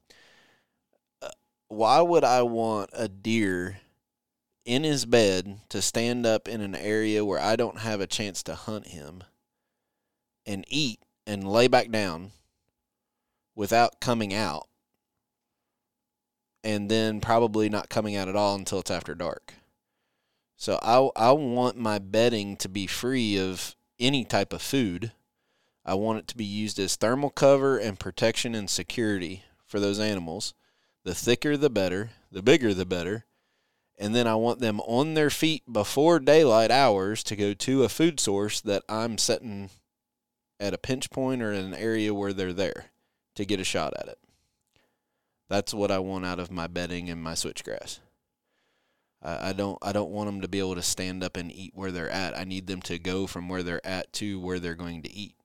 Uh, why would I want a deer in his bed to stand up in an area where I don't have a chance to hunt him and eat and lay back down without coming out and then probably not coming out at all until it's after dark. So I I want my bedding to be free of any type of food. I want it to be used as thermal cover and protection and security for those animals. The thicker the better, the bigger the better. And then I want them on their feet before daylight hours to go to a food source that I'm setting at a pinch point or in an area where they're there to get a shot at it. That's what I want out of my bedding and my switchgrass. I, don't I don't want them to be able to stand up and eat where they're at. I need them to go from where they're at to where they're going to eat.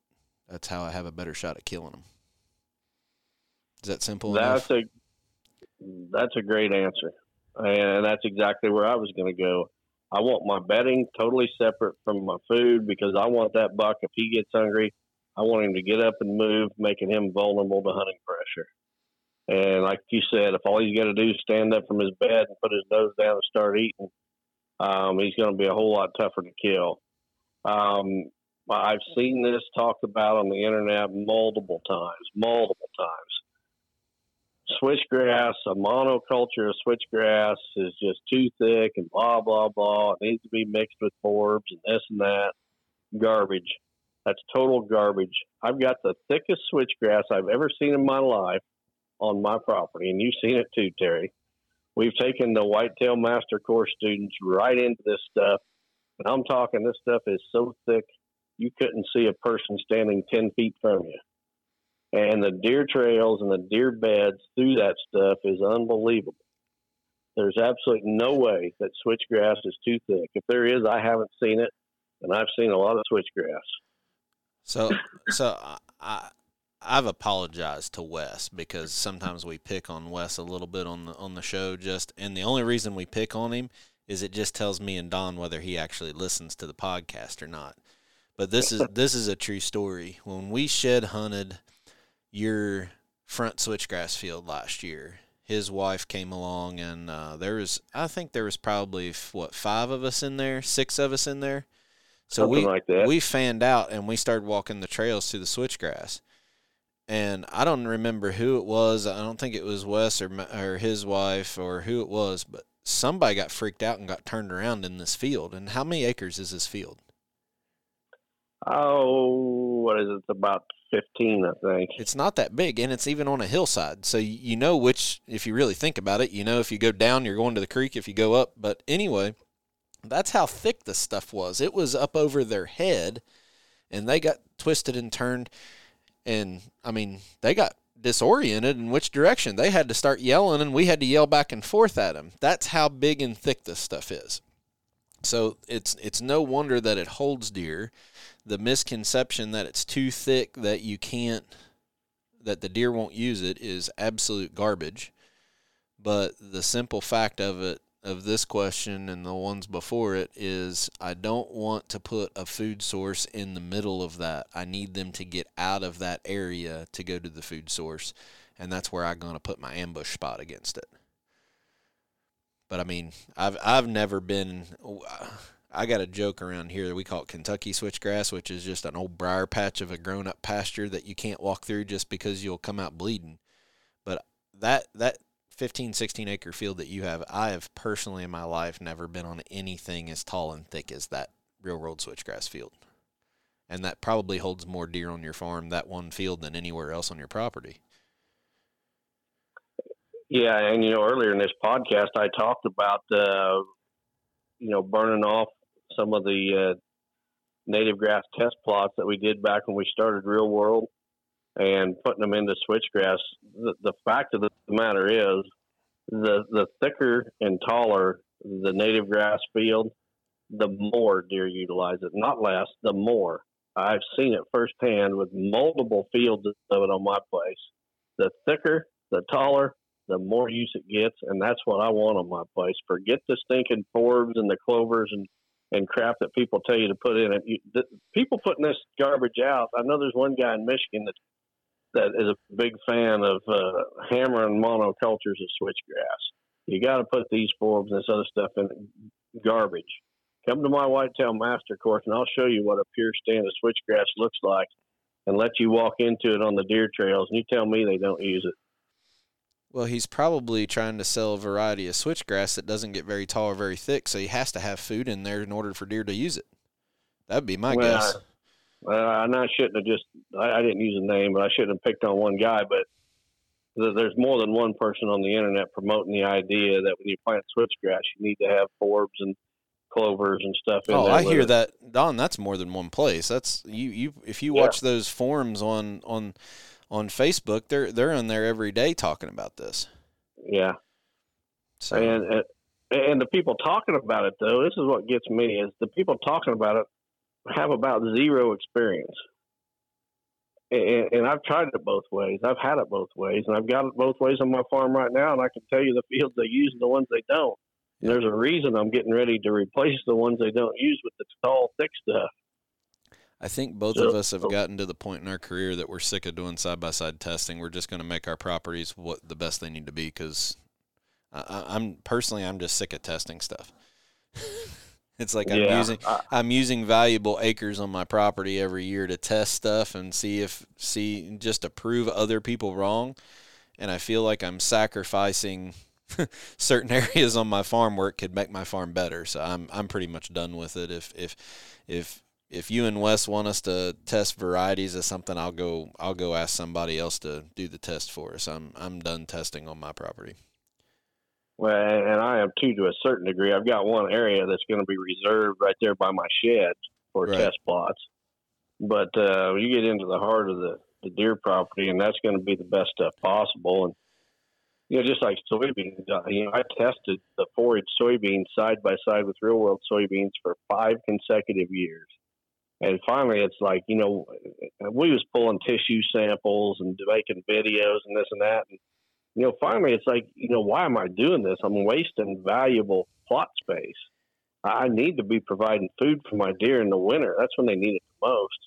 That's how I have a better shot at killing them. Is that simple? That's enough? a that's a great answer, and that's exactly where I was going to go. I want my bedding totally separate from my food because I want that buck if he gets hungry, I want him to get up and move, making him vulnerable to hunting pressure. And like you said, if all he's got to do is stand up from his bed and put his nose down and start eating, um, he's going to be a whole lot tougher to kill. Um, I've seen this talked about on the internet multiple times, multiple times. Switchgrass, a monoculture of switchgrass is just too thick and blah, blah, blah. It needs to be mixed with forbs and this and that. Garbage. That's total garbage. I've got the thickest switchgrass I've ever seen in my life on my property, and you've seen it too, Terry. We've taken the whitetail master course students right into this stuff, and I'm talking this stuff is so thick you couldn't see a person standing 10 feet from you. And the deer trails and the deer beds through that stuff is unbelievable. There's absolutely no way that switchgrass is too thick. If there is, I haven't seen it, and I've seen a lot of switchgrass. So, so I, I've apologized to Wes because sometimes we pick on Wes a little bit on the on the show. Just and the only reason we pick on him is it just tells me and Don whether he actually listens to the podcast or not. But this is this is a true story. When we shed hunted your front switchgrass field last year, his wife came along and uh, there was I think there was probably what five of us in there, six of us in there. So Something we like that. we fanned out and we started walking the trails through the switchgrass. And I don't remember who it was. I don't think it was Wes or or his wife or who it was, but somebody got freaked out and got turned around in this field. And how many acres is this field? Oh, what is it? It's about 15, I think. It's not that big, and it's even on a hillside. So you know which, if you really think about it, you know if you go down, you're going to the creek. If you go up, but anyway, that's how thick this stuff was. It was up over their head, and they got twisted and turned, and I mean they got disoriented in which direction. They had to start yelling, and we had to yell back and forth at them. That's how big and thick this stuff is. So it's it's no wonder that it holds deer. The misconception that it's too thick that you can't that the deer won't use it is absolute garbage. But the simple fact of it of this question and the ones before it is I don't want to put a food source in the middle of that. I need them to get out of that area to go to the food source, and that's where I'm going to put my ambush spot against it. But I mean, I've I've never been. I got a joke around here that we call it Kentucky switchgrass, which is just an old briar patch of a grown up pasture that you can't walk through just because you'll come out bleeding. But that that 15, 16 acre field that you have, I have personally in my life never been on anything as tall and thick as that real world switchgrass field. And that probably holds more deer on your farm, that one field, than anywhere else on your property. Yeah, and you know, earlier in this podcast, I talked about uh, you know burning off some of the uh, native grass test plots that we did back when we started Real World, and putting them into switchgrass. The, the fact of the matter is, the the thicker and taller the native grass field, the more deer utilize it. Not less, the more. I've seen it firsthand with multiple fields of it on my place. The thicker, the taller, the more use it gets, and that's what I want on my place. Forget the stinking forbs and the clovers and and crap that people tell you to put in it. You, the, people putting this garbage out. I know there's one guy in Michigan that that is a big fan of uh, hammering monocultures of switchgrass. You got to put these forbs and this other stuff in garbage. Come to my whitetail master course, and I'll show you what a pure stand of switchgrass looks like, and let you walk into it on the deer trails. And you tell me they don't use it. Well, he's probably trying to sell a variety of switchgrass that doesn't get very tall or very thick, so he has to have food in there in order for deer to use it. That'd be my Well, guess. Well, and I shouldn't have just, I, I didn't use a name, but I shouldn't have picked on one guy. But th- there's more than one person on the internet promoting the idea that when you plant switchgrass, you need to have forbs and clovers and stuff in Oh. I hear it. that, Don. That's more than one place. That's you. You if you Yeah. watch those forums on on on Facebook, they're they're in there every day talking about this. Yeah. So And, and and the people talking about it though, this is what gets me is the people talking about it have about zero experience. And, and I've tried it both ways. I've had it both ways, and I've got it both ways on my farm right now. And I can tell you the fields they use and the ones they don't. And there's a reason I'm getting ready to replace the ones they don't use with the tall, thick stuff. I think both of us have oh. gotten to the point in our career that we're sick of doing side by side testing. We're just going to make our properties what the best they need to be because I'm personally I'm just sick of testing stuff. it's like I'm using I- I'm using valuable acres on my property every year to test stuff and see if see just to prove other people wrong. And I feel like I'm sacrificing certain areas on my farm where it could make my farm better. So I'm I'm pretty much done with it. If if if if you and Wes want us to test varieties of something, I'll go I'll go ask somebody else to do the test for us. I'm I'm done testing on my property. Well, and I am too to a certain degree. I've got one area that's going to be reserved right there by my shed for Right. test plots. but uh, you get into the heart of the, the deer property, and that's going to be the best stuff possible. And you know, just like soybeans, uh, you know, I tested the forage soybeans side by side with real world soybeans for five consecutive years. And finally, it's like, you know, we was pulling tissue samples and making videos and this and that. And, you know, finally, it's like, you know, why am I doing this? I'm wasting valuable plot space. I need to be providing food for my deer in the winter. That's when they need it the most.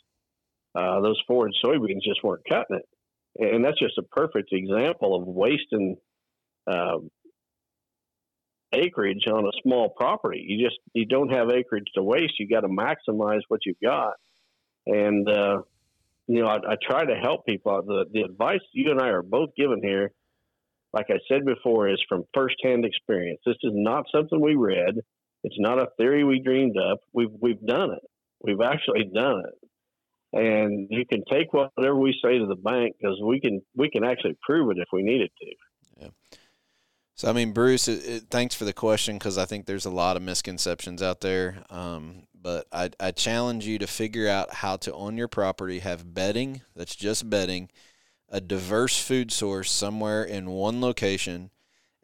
Uh, those forage soybeans just weren't cutting it. And that's just a perfect example of wasting um, acreage on a small property. You just you don't have acreage to waste. You got to maximize what you've got. And uh, you know, I, I, try to help people. The the advice you and I are both given here, like I said before, is from firsthand experience. This is not something we read. It's not a theory we dreamed up. We've we've done it. We've actually done it. And you can take whatever we say to the bank because we can we can actually prove it if we needed to. So I mean, Bruce, it, it, thanks for the question because I think there's a lot of misconceptions out there. Um, but I, I challenge you to figure out how to on your property have bedding that's just bedding, a diverse food source somewhere in one location,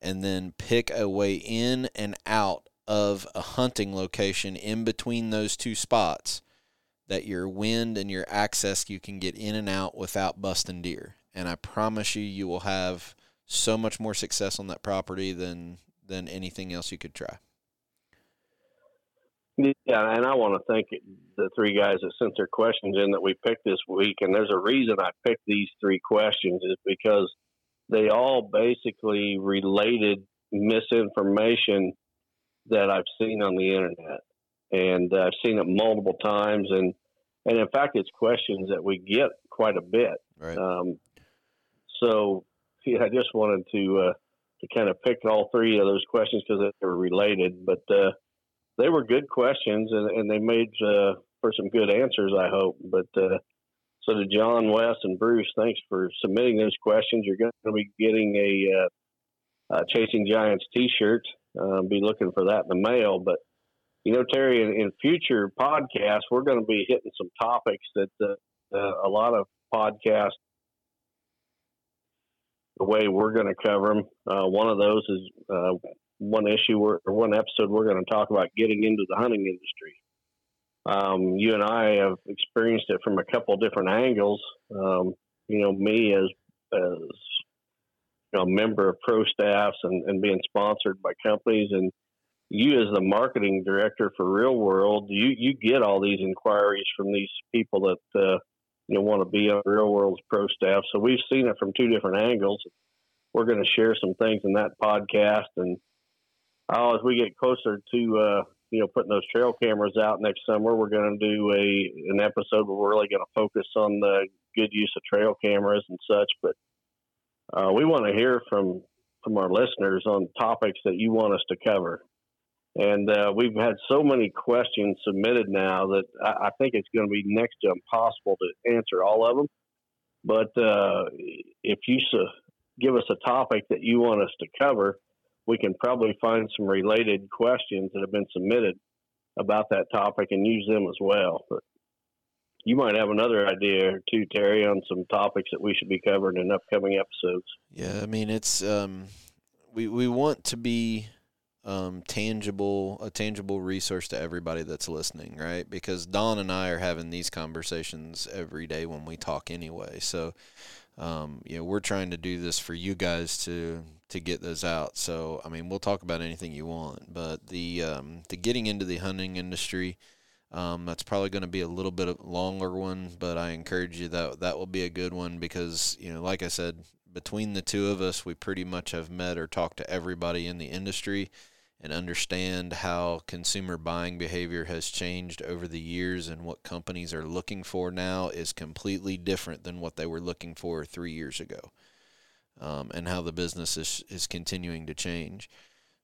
and then pick a way in and out of a hunting location in between those two spots that your wind and your access you can get in and out without busting deer. And I promise you, you will have so much more success on that property than than anything else you could try. Yeah, and I want to thank the three guys that sent their questions in that we picked this week. And there's a reason I picked these three questions is because they all basically related misinformation that I've seen on the internet, and I've seen it multiple times. And and in fact, it's questions that we get quite a bit. Right. Um, so yeah, I just wanted to uh, to kind of pick all three of those questions because they were related, but uh, they were good questions and, and they made uh, for some good answers. I hope. But uh, so to John, Wes, and Bruce, thanks for submitting those questions. You're going to be getting a, uh, a Chasing Giants T-shirt. Uh, be looking for that in the mail, but. You know, Terry, in, in future podcasts, we're going to be hitting some topics that a lot of podcasts the way we're going to cover them. Uh, one of those is uh, one issue or one episode we're going to talk about getting into the hunting industry. Um, you and I have experienced it from a couple different angles. Um, you know, me as as you know, a member of pro staffs and, and being sponsored by companies, and you as the marketing director for Real World, you you get all these inquiries from these people that uh, you know want to be on real world's pro staff. So we've seen it from two different angles. We're going to share some things in that podcast, and oh, as we get closer to uh, you know putting those trail cameras out next summer, we're going to do a an episode where we're really going to focus on the good use of trail cameras and such. But uh, we want to hear from from our listeners on topics that you want us to cover. And uh, we've had so many questions submitted now that I, I think it's going to be next to impossible to answer all of them. But uh, if you su- give us a topic that you want us to cover, we can probably find some related questions that have been submitted about that topic and use them as well. But you might have another idea or two, Terry, on some topics that we should be covering in upcoming episodes. Yeah, I mean, it's um, we we want to be um, tangible a tangible resource to everybody that's listening, right? Because Don and I are having these conversations every day when we talk anyway. So, um, you know, we're trying to do this for you guys to to get those out. So, I mean, we'll talk about anything you want, but the um, the getting into the hunting industry. Um, that's probably going to be a little bit of longer one, but I encourage you that that will be a good one because you know, like I said, between the two of us, we pretty much have met or talked to everybody in the industry and understand how consumer buying behavior has changed over the years and what companies are looking for now is completely different than what they were looking for three years ago, um, and how the business is, is continuing to change.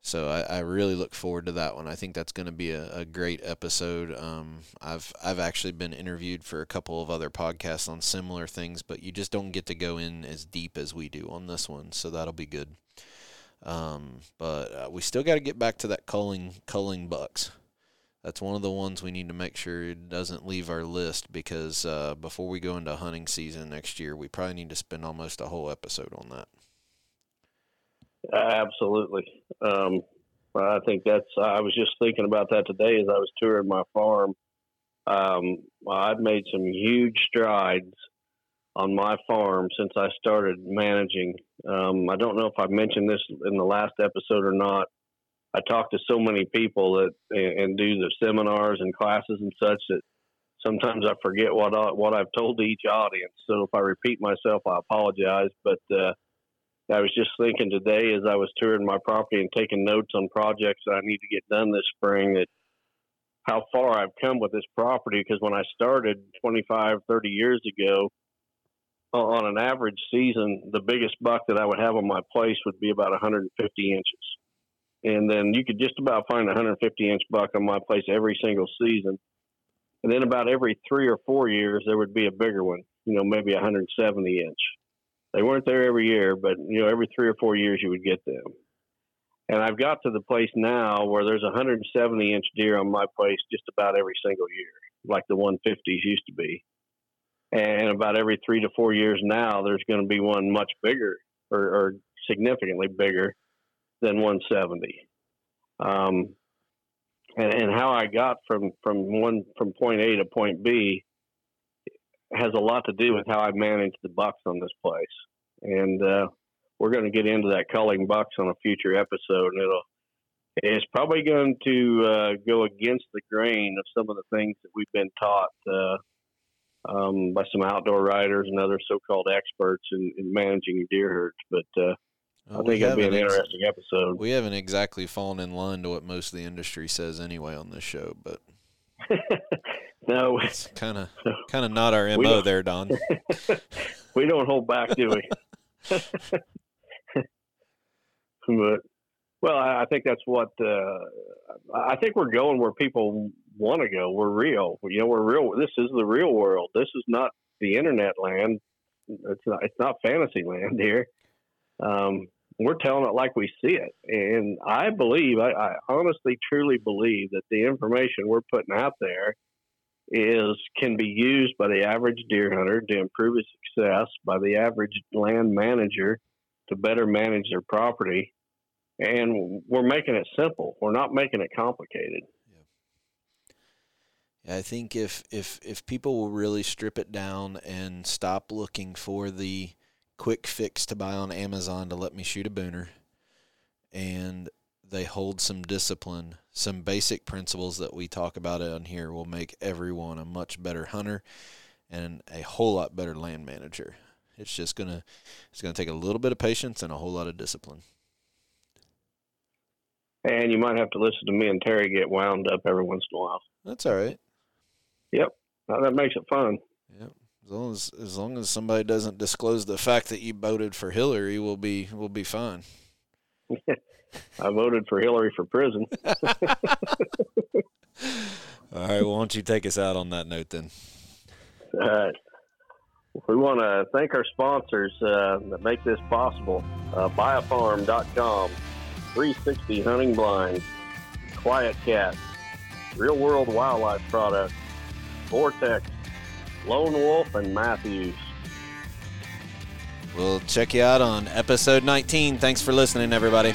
So I, I really look forward to that one. I think that's going to be a, a great episode. Um, I've I've actually been interviewed for a couple of other podcasts on similar things, but you just don't get to go in as deep as we do on this one. So that'll be good. Um, but uh, we still got to get back to that culling culling bucks. that's one of the ones we need to make sure it doesn't leave our list because uh, before we go into hunting season next year, we probably need to spend almost a whole episode on that. Absolutely. Um, I think that's. I was just thinking about that today as I was touring my farm. Um, I've made some huge strides on my farm since I started managing. Um, I don't know if I mentioned this in the last episode or not. I talk to so many people that and do the seminars and classes and such that sometimes I forget what I, what I've told to each audience. So if I repeat myself, I apologize. But uh, I was just thinking today as I was touring my property and taking notes on projects that I need to get done this spring that how far I've come with this property because when I started 25, 30 years ago, on an average season, the biggest buck that I would have on my place would be about 150 inches. And then you could just about find a 150 inch buck on my place every single season. And then about every three or four years, there would be a bigger one, you know, maybe 170 inch. They weren't there every year, but, you know, every three or four years you would get them. And I've got to the place now where there's 170 inch deer on my place just about every single year, like the 150s used to be and about every three to four years now, there's going to be one much bigger or, or significantly bigger than 170. Um, and, and how I got from from one from point A to point B has a lot to do with how I manage the bucks on this place. And uh, we're going to get into that culling bucks on a future episode, and it'll it's probably going to uh, go against the grain of some of the things that we've been taught uh, um, by some outdoor riders and other so-called experts in, in managing deer herds. But uh, I think it'd be an interesting ex- episode. We haven't exactly fallen in line to what most of the industry says anyway on this show, but no, it's kind of kind of not our mo there, Don. we don't hold back, do we? but well, I think that's what uh, I think we're going where people want to go. We're real. You know, we're real. This is the real world. This is not the internet land. It's not. It's not fantasy land here. Um, we're telling it like we see it, and I believe, I, I honestly, truly believe that the information we're putting out there is can be used by the average deer hunter to improve his success, by the average land manager to better manage their property and we're making it simple. We're not making it complicated. I think if if if people will really strip it down and stop looking for the quick fix to buy on Amazon to let me shoot a booner, and they hold some discipline, some basic principles that we talk about on here will make everyone a much better hunter and a whole lot better land manager. It's just gonna it's gonna take a little bit of patience and a whole lot of discipline and you might have to listen to me and Terry get wound up every once in a while. That's all right. Yep, that makes it fun. Yep. As long as as long as somebody doesn't disclose the fact that you voted for Hillary, we'll be we'll be fine. I voted for Hillary for prison. all right. Well, why don't you take us out on that note then? All right. We want to thank our sponsors uh, that make this possible. Uh, buyafarm.com 360 hunting blinds, QuietKat, Real World Wildlife Products, Vortex, Lone Wolf, and Mathews. We'll check you out on episode 19. Thanks for listening, everybody.